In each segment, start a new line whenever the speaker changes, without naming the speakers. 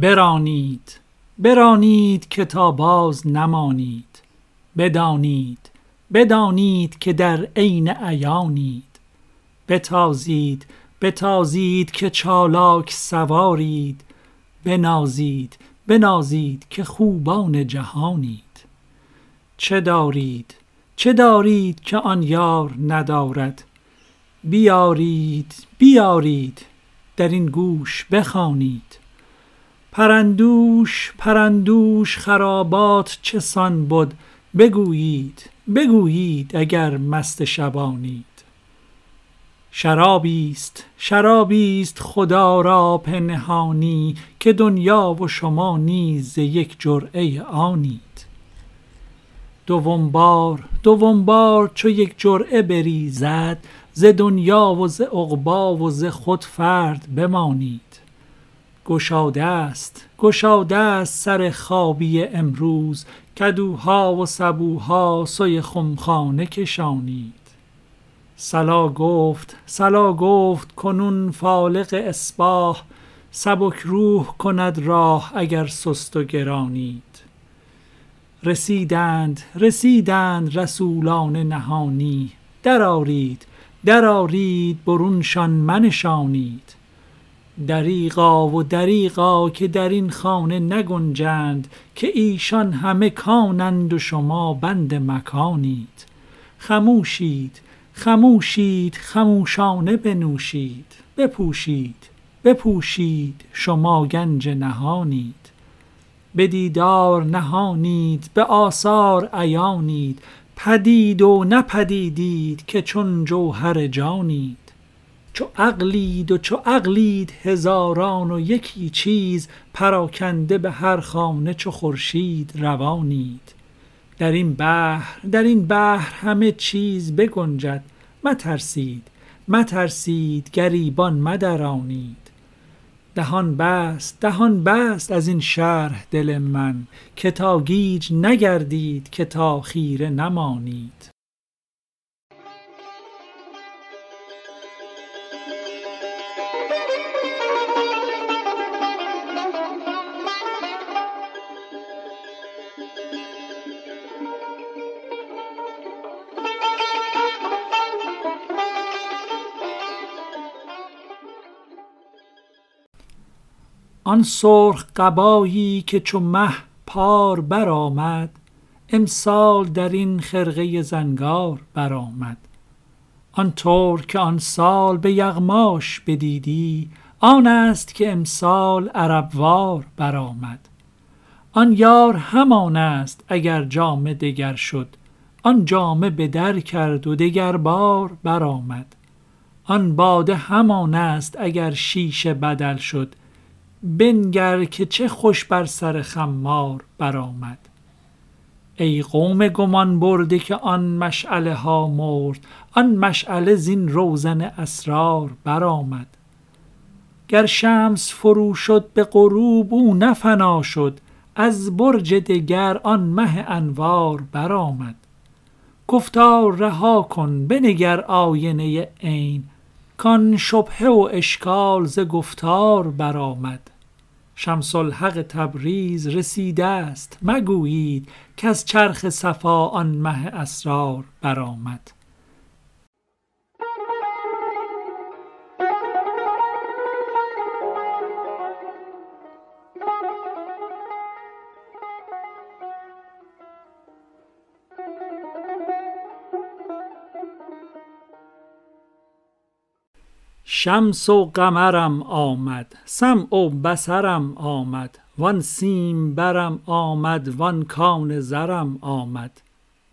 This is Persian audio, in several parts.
برانید برانید که تا باز نمانید بدانید بدانید که در عین عیانید بتازید بتازید که چالاک سوارید بنازید بنازید که خوبان جهانید. چه دارید چه دارید که آن یار ندارد؟ بیارید بیارید در این گوش بخوانید. پرندوش پرندوش خرابات چه سان بد بگویید بگویید اگر مست شبانید. شرابی است شرابی است خدا را پنهانی که دنیا و شما نیز یک جرعه آنید. دوم بار دوم بار چو یک جرعه بریزد ز دنیا و ز عقبی و ز خود فرد بمانید. گشاده است گشاده است سر خابیه امروز. کدوها و سبوها سوی خمخانه کشانید. صلا گفت صلا گفت کنون فالق اصباح. سبک روح کند راه اگر سست و گرانید. رسیدند رسیدند رسولان نهانی. درآرید درآرید برونشان منشانید. دریغا و دریغا که در این خانه نگنجند که ایشان همه کانند و شما بند مکانید. خموشید خموشید خموشانه بنوشید. بپوشید بپوشید شما گنج نهانید. به دیدار نهانید به آثار عیانید. پدید و نپدیدید که چون جوهر جانید. چو عقلید و چو عقلید هزاران و یکی چیز پراکنده به هر خانه چو خورشید روانید. در این بحر در این بحر همه چیز بگنجد مترسید مترسید گریبان مدرانید. دهان بست دهان بست از این شرح دل من که تا گیج نگردید که تا خیره نمانید. آن سرخ قبایی که چو مه پار برآمد امسال در این خرقه زنگار برآمد. آن ترک که آن سال به یغماش بدیدی آن است که امسال عرب وار برآمد. آن یار همان است اگر جامه دگر شد آن جامه به در کرد و دگربار برآمد. آن باده همان است اگر شیشه بدل شد بنگر که چه خوش بر سر خمار برآمد. ای قوم گمان برده که آن مشعله ها مرد آن مشعله زین روزن اسرار برآمد. گر شمس فرو شد به غروب او نه فنا شد از برج دگر آن مه انوار برآمد. گفتار رها کن بنگر آینه عین کان شبهه و اشکال ز گفتار برآمد. شمس الحق تبریز رسیده است. مگویید کز چرخ صفا آن مه اسرار برآمد. شمس و قمرم آمد سمع و بصرم آمد وان سیمبرم آمد وان کان زرم آمد.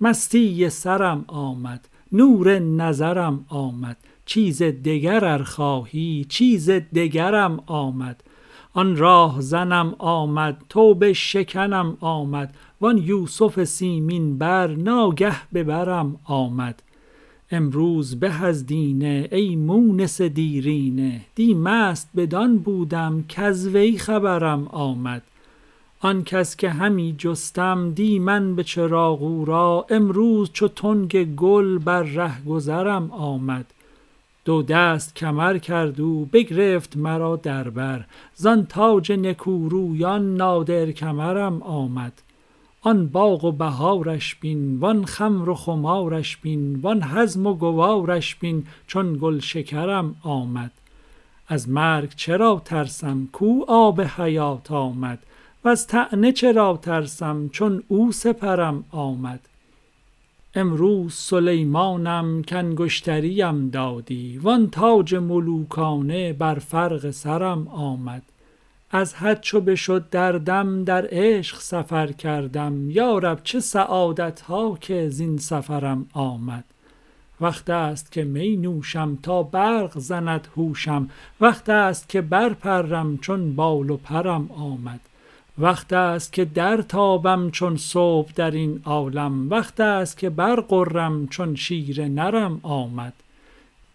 مستی سرم آمد نور نظرم آمد. چیز دگر ار خواهی چیز دگرم آمد. آن راهزنم آمد توبه شکنم آمد. وان یوسف سیمین بر ناگه به برم آمد. امروز به از دینه ای مونس دیرینه. دی مست بدان بودم کز وی خبرم آمد. آن کس که همی جستم دی من به چراغ او را امروز چو تنگ گل بر رهگذرم آمد. دو دست کمر کرد و بگرفت مرا در بر زان تاج نکورویان نادر کمرم آمد. آن باغ و بهارش بین وان خمر و خمارش بین وان حزم و گوارش بین چون گل شکرم آمد. از مرگ چرا ترسم؟ کو آب حیات آمد؟ و از طعنه چرا ترسم؟ چون او سپرم آمد. امروز سلیمانم کانگشتریم دادی وان تاج ملوکانه بر فرق سرم آمد. از حد چو بشد دردم در عشق سفر کردم. یا رب چه سعادت ها که زین سفرم آمد. وقت است که می نوشم تا برق زند هوشم. وقت است که برپرم چون بال و پرم آمد. وقت است که در تابم چون صبح در این عالم. وقت است که برقرم چون شیر نرم آمد.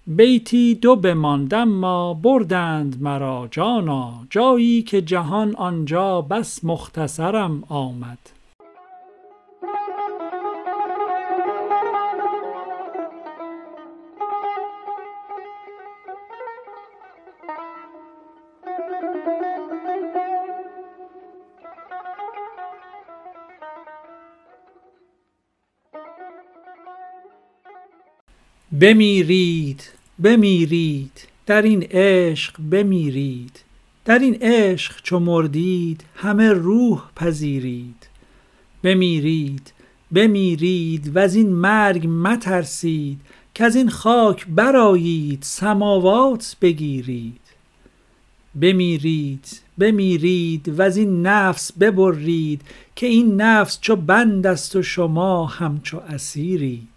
بیتی دو بماند اما بردند مرا. جانا جایی که جهان آنجا بس مختصرم آمد. بمیرید بمیرید در این عشق بمیرید در این عشق چو مردید همه روح پذیرید. بمیرید بمیرید وز این مرگ مترسید کز این خاک برآیید سماوات بگیرید. بمیرید بمیرید وز این نفس ببرید که این نفس چو بند است و شما همچو اسیرید.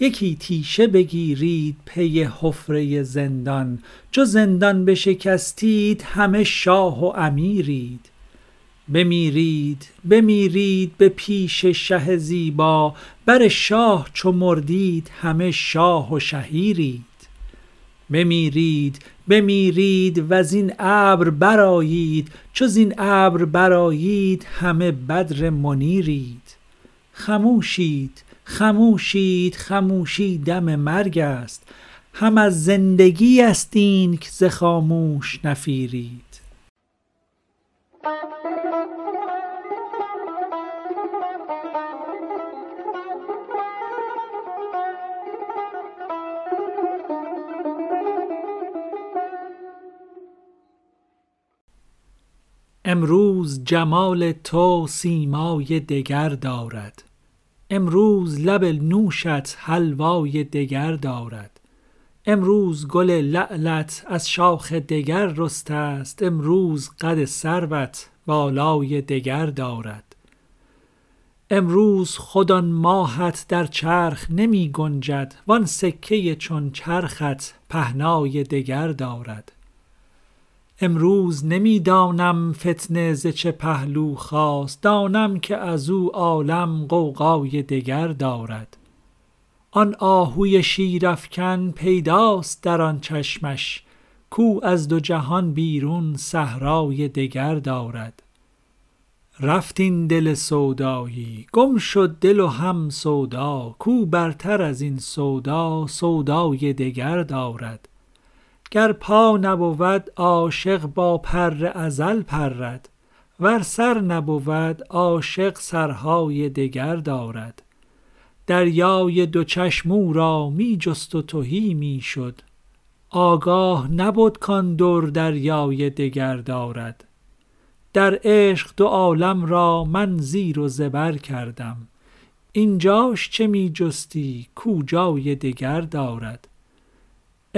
یکی تیشه بگیرید پی حفره زندان. چو زندان بشکستید همه شاه و امیرید. بمیرید بمیرید به پیش شه زیبا. بر شاه چو مردید همه شاه و شهیرید. بمیرید بمیرید وز این ابر برآیید. چو زین ابر برآیید همه بدر منیرید. خموشید خموشید خموشی دم مرگ است. هم از زندگی است اینک ز خاموش نفیرید. امروز جمال تو سیمای دگر دارد. امروز لب نوشت حلوای دگر دارد. امروز گل لعلت از شاخ دگر رسته است. امروز قد سروت بالای دگر دارد. امروز خود آن ماهت در چرخ نمی گنجد. وان سکه چون چرخت پهنای دگر دارد. امروز نمی دانم فتنه ز چه پهلو خاست دانم که از او عالم غوغای دگر دارد. آن آهوی شیرافکن پیداست در آن چشمش کو از دو جهان بیرون صحرای دگر دارد. رفت این دل سودایی گم شد دل و هم سودا کو برتر از این سودا سودای دگر دارد. گر پا نبود عاشق با پر ازل پرد ور سر نبود عاشق سرهای دگر دارد. دریای دو چشم او را می جست و تهی می شد. آگاه نبد کان در دریای دگر دارد. در عشق دو عالم را من زیر و زبر کردم. اینجاش چه می جستی کو جای دگر دارد.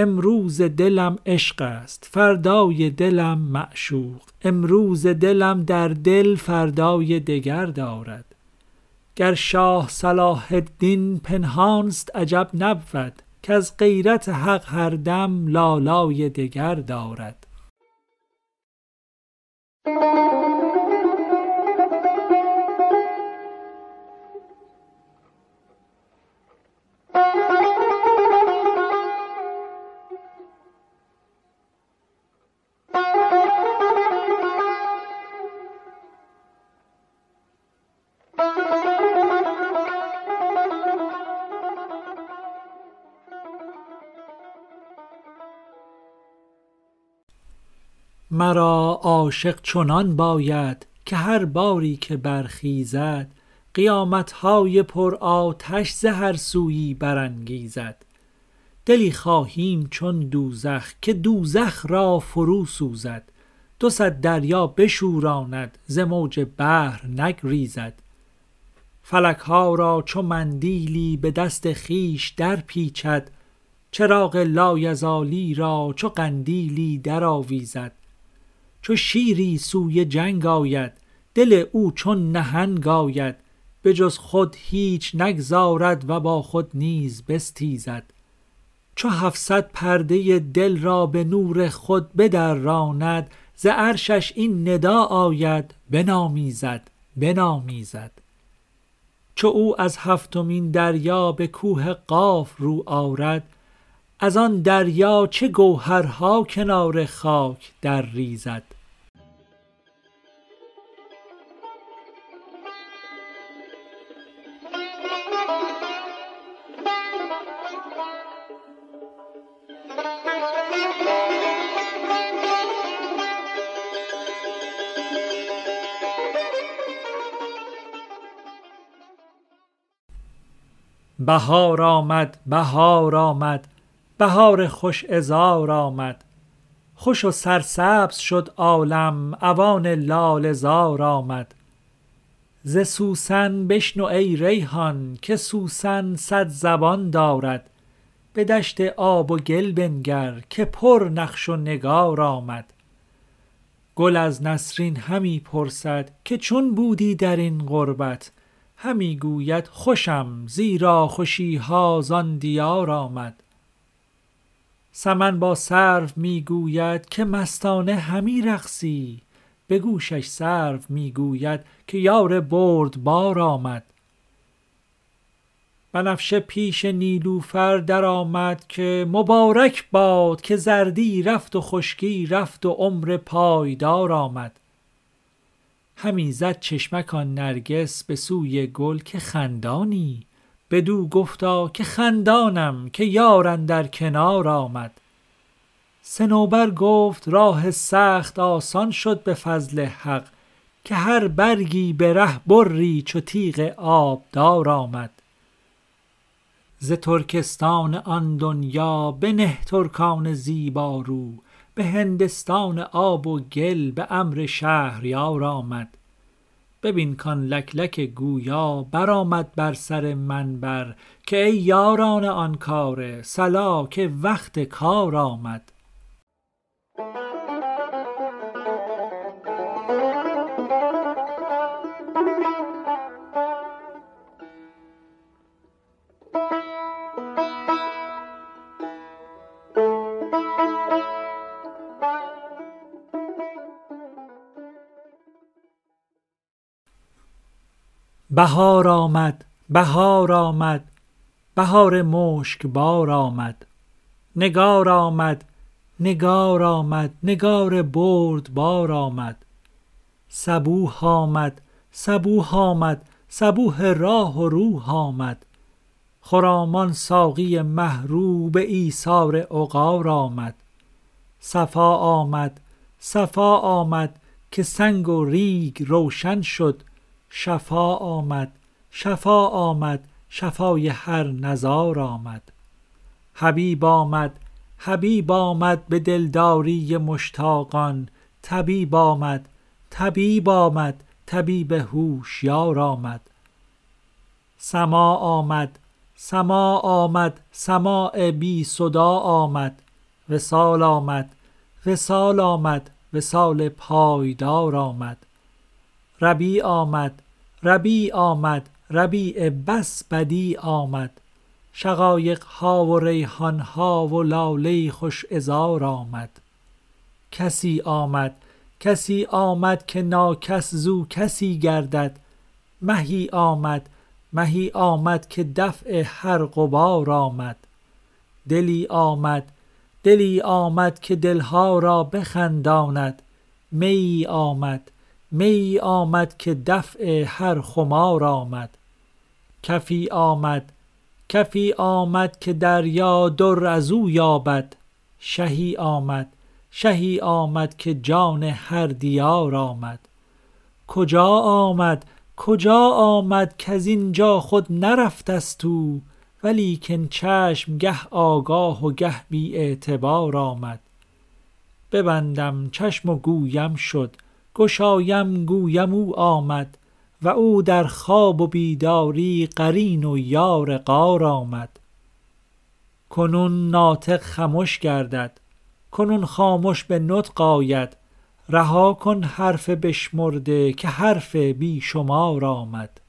امروز دلم عشق است فردای دلم معشوق. امروز دلم در دل فردای دگر دارد. گر شاه صلاح الدین پنهانست عجب نبود. کز غیرت حق هر دم لالای دگر دارد. مرا عاشق چنان باید که هر باری که برخیزد قیامتهای پر آتش ز سویی برانگیزد. دلی خواهیم چون دوزخ که دوزخ را فرو سوزد. دو صد دریا بشوراند ز موج بحر نگریزد. فلک ها را چو مندیلی به دست خویش درپیچد. چراغ لایزالی را چو قندیلی درآویزد. چو شیری سوی جنگ آید دل او چون نهنگ آید. به جز خود هیچ نگذارد و با خود نیز بستیزد. چو هفصد پرده دل را به نور خود بدراند ز عرشش این ندا آید بنامیزد بنامیزد. چو او از هفتمین دریا به کوه قاف رو آرد از آن دریا چه گوهرها کنار خاک درریزد بهار آمد بهار آمد بهار خوش عذار آمد. خوش و سرسبز شد عالم اوان لاله زار آمد. ز سوسن بشنو ای ریحان که سوسن صد زبان دارد. به دشت آب و گل بنگر که پر نقش و نگار آمد. گل از نسرین همی پرسد که چون بودی در این غربت؟ همی گوید خوشم زیرا خوشی ها زان دیار آمد. سمن با سرو می گوید که مستانه همی رقصی. به گوشش سرو می گوید که یار بردبار آمد. بنفشه پیش نیلوفر درآمد که مبارک باد که زردی رفت و خشکی رفت و عمر پایدار آمد. همی زد چشمک آن نرگس به سوی گل که خندانی. بدو گفتا که خندانم که یار اندر کنار آمد. صنوبر گفت راه سخت آسان شد به فضل حق که هر برگی به ره بری چو تیغ آبدار آمد. ز ترکستان آن دنیا بنه ترکان زیبارو به هندستان آب و گل به امر شهریار آمد. ببین کان لک لک گویا برآمد بر سر منبر که ای یاران آن کار صلا که وقت کار آمد. بهار آمد بهار آمد بهار مشک بار آمد نگار آمد نگار آمد نگار بردبار آمد صبوح آمد صبوح آمد صبوح راح و روح آمد خرامان ساقی مه رو به ایثار عقار آمد صفا آمد صفا آمد که سنگ و ریگ روشن شد شفا آمد شفا آمد شفای هر نزار آمد. حبیب آمد حبیب آمد به دلداری مشتاقان. طبیب آمد طبیب آمد طبیب هوشیار آمد. سماع آمد سماع آمد سماع بی صدا آمد. وصال آمد وصال آمد وصال پایدار آمد. ربیع آمد ربیع آمد ربیع بس بدیع آمد. شقایق ها و ریحان ها و لاله خوش عذار آمد. کسی آمد کسی آمد که ناکس زو کسی گردد. مهی آمد مهی آمد که دفع هر غبار آمد. دلی آمد دلی آمد که دلها را بخنداند. میی آمد میی آمد که دفع هر خمار آمد. کفی آمد کفی آمد که دریا در از او یابد. شهی آمد شهی آمد که جان هر دیار آمد. کجا آمد کجا آمد کز اینجا خود نرفتست او ولیکن چشم گه آگاه و گه بی اعتبار آمد. ببندم چشم و گویم شد گشایم گویم او آمد و او در خواب و بیداری قرین و یار غار آمد. کنون ناطق خمش گردد کنون خامش به نطق آید رها کن حرف بشمرده که حرف بی شمار آمد.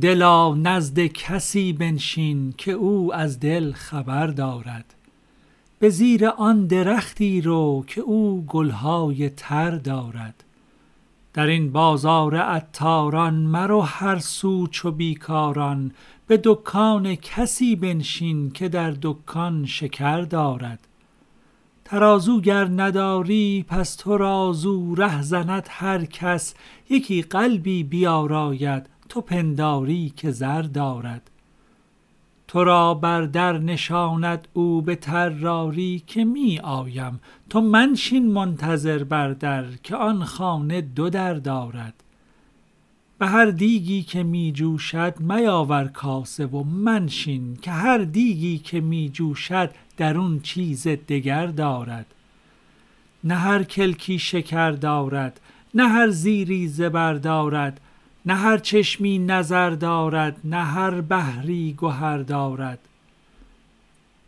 دلا نزد کسی بنشین که او از دل خبر دارد. به زیر آن درختی رو که او گلهای تر دارد. در این بازار عطاران مرو هر سو چو بیکاران به دکان کسی بنشین که در دکان شکر دارد. ترازو گر نداری پس تو را زو ره زند هر کس یکی قلبی بیاراید. تو پنداری که زر دارد. تو را بر در نشاند او به طراری که می آیم. تو منشین منتظر بر در که آن خانه دو در دارد. به هر دیگی که می جوشد میاور کاسه و منشین که هر دیگی که می جوشد درون چیز دگر دارد. نه هر کلکی شکر دارد نه هر زیری زبر دارد. نه هر چشمی نظر دارد نه هر بحری گهر دارد.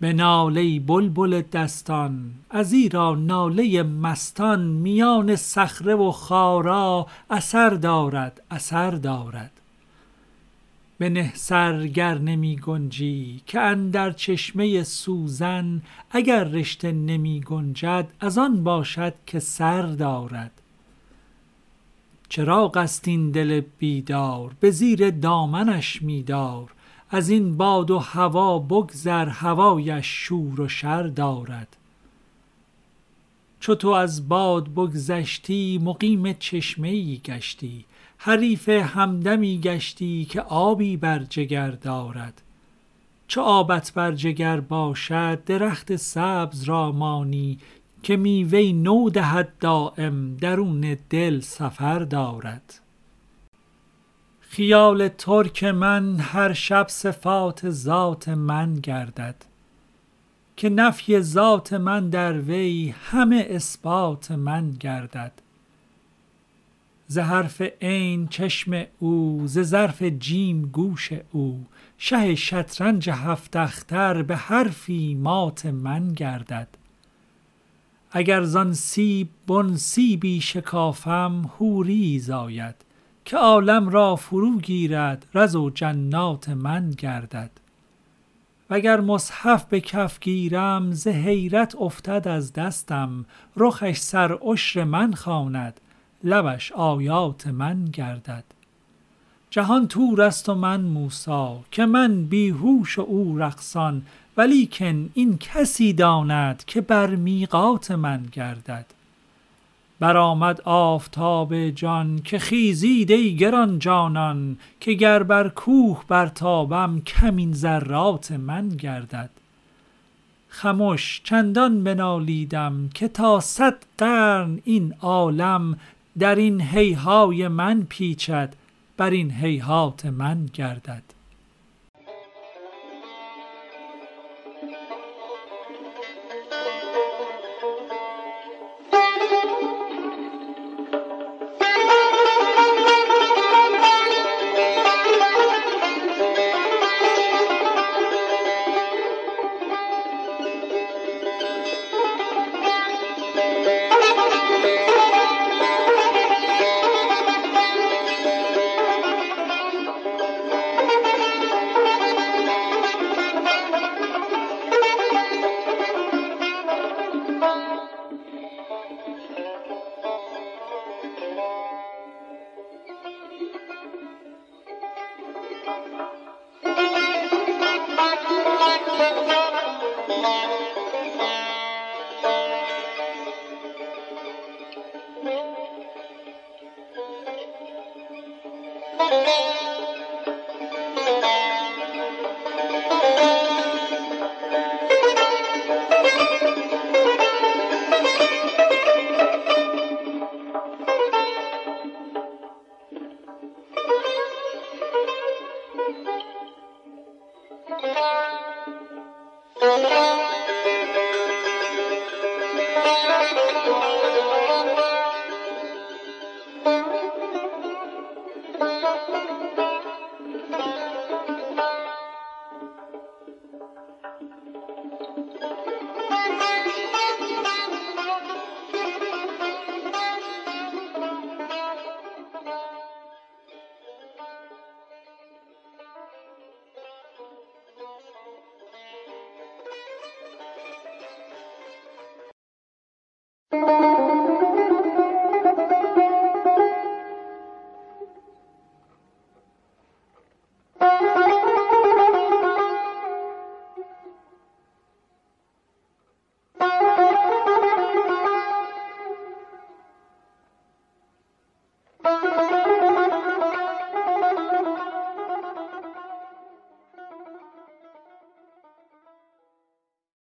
به ناله بلبل دستان ازیرا ناله مستان میان صخره و خارا اثر دارد اثر دارد. بنه سر گر نمی گنجی که اندر چشمه سوزن اگر رشته نمی گنجد از آن باشد که سر دارد. چراغ است این دل بیدار به زیر دامنش می دار از این باد و هوا بگذر هوایش شور و شر دارد. چو تو از باد بگذشتی مقیم چشمه ای گشتی. حریف همدمی گشتی که آبی بر جگر دارد. چو آبت بر جگر باشد درخت سبز را مانی. که میوه نو دهد دایم درون دل سفر دارد. خیال ترک من هر شب صفات ذات من گردد که نفی ذات من در وی همه اثبات من گردد. ز حرف عین چشم او ز ظرف جیم گوش او شه شطرنج هفت اختر به حرفی مات من گردد. اگر زان سیب بن سیبی شکافم حوری زاید که عالم را فرو گیرد رز و جنات من گردد. وگر مصحف به کف گیرم ز حیرت افتد از دستم رخش سر عشر من خواند لبش آیات من گردد. جهان طور است و من موسی که من بی هوش و او رقصان ولیکن این کسی داند که بر میقات من گردد. برآمد آفتاب جان که خیزید ای گران جانان که گر بر کوه برتابم کمین ذرات من گردد. خمش چندان بنالیدم که تا صد قرن این عالم در این هیهای من پیچد بر این هیهات من گردد.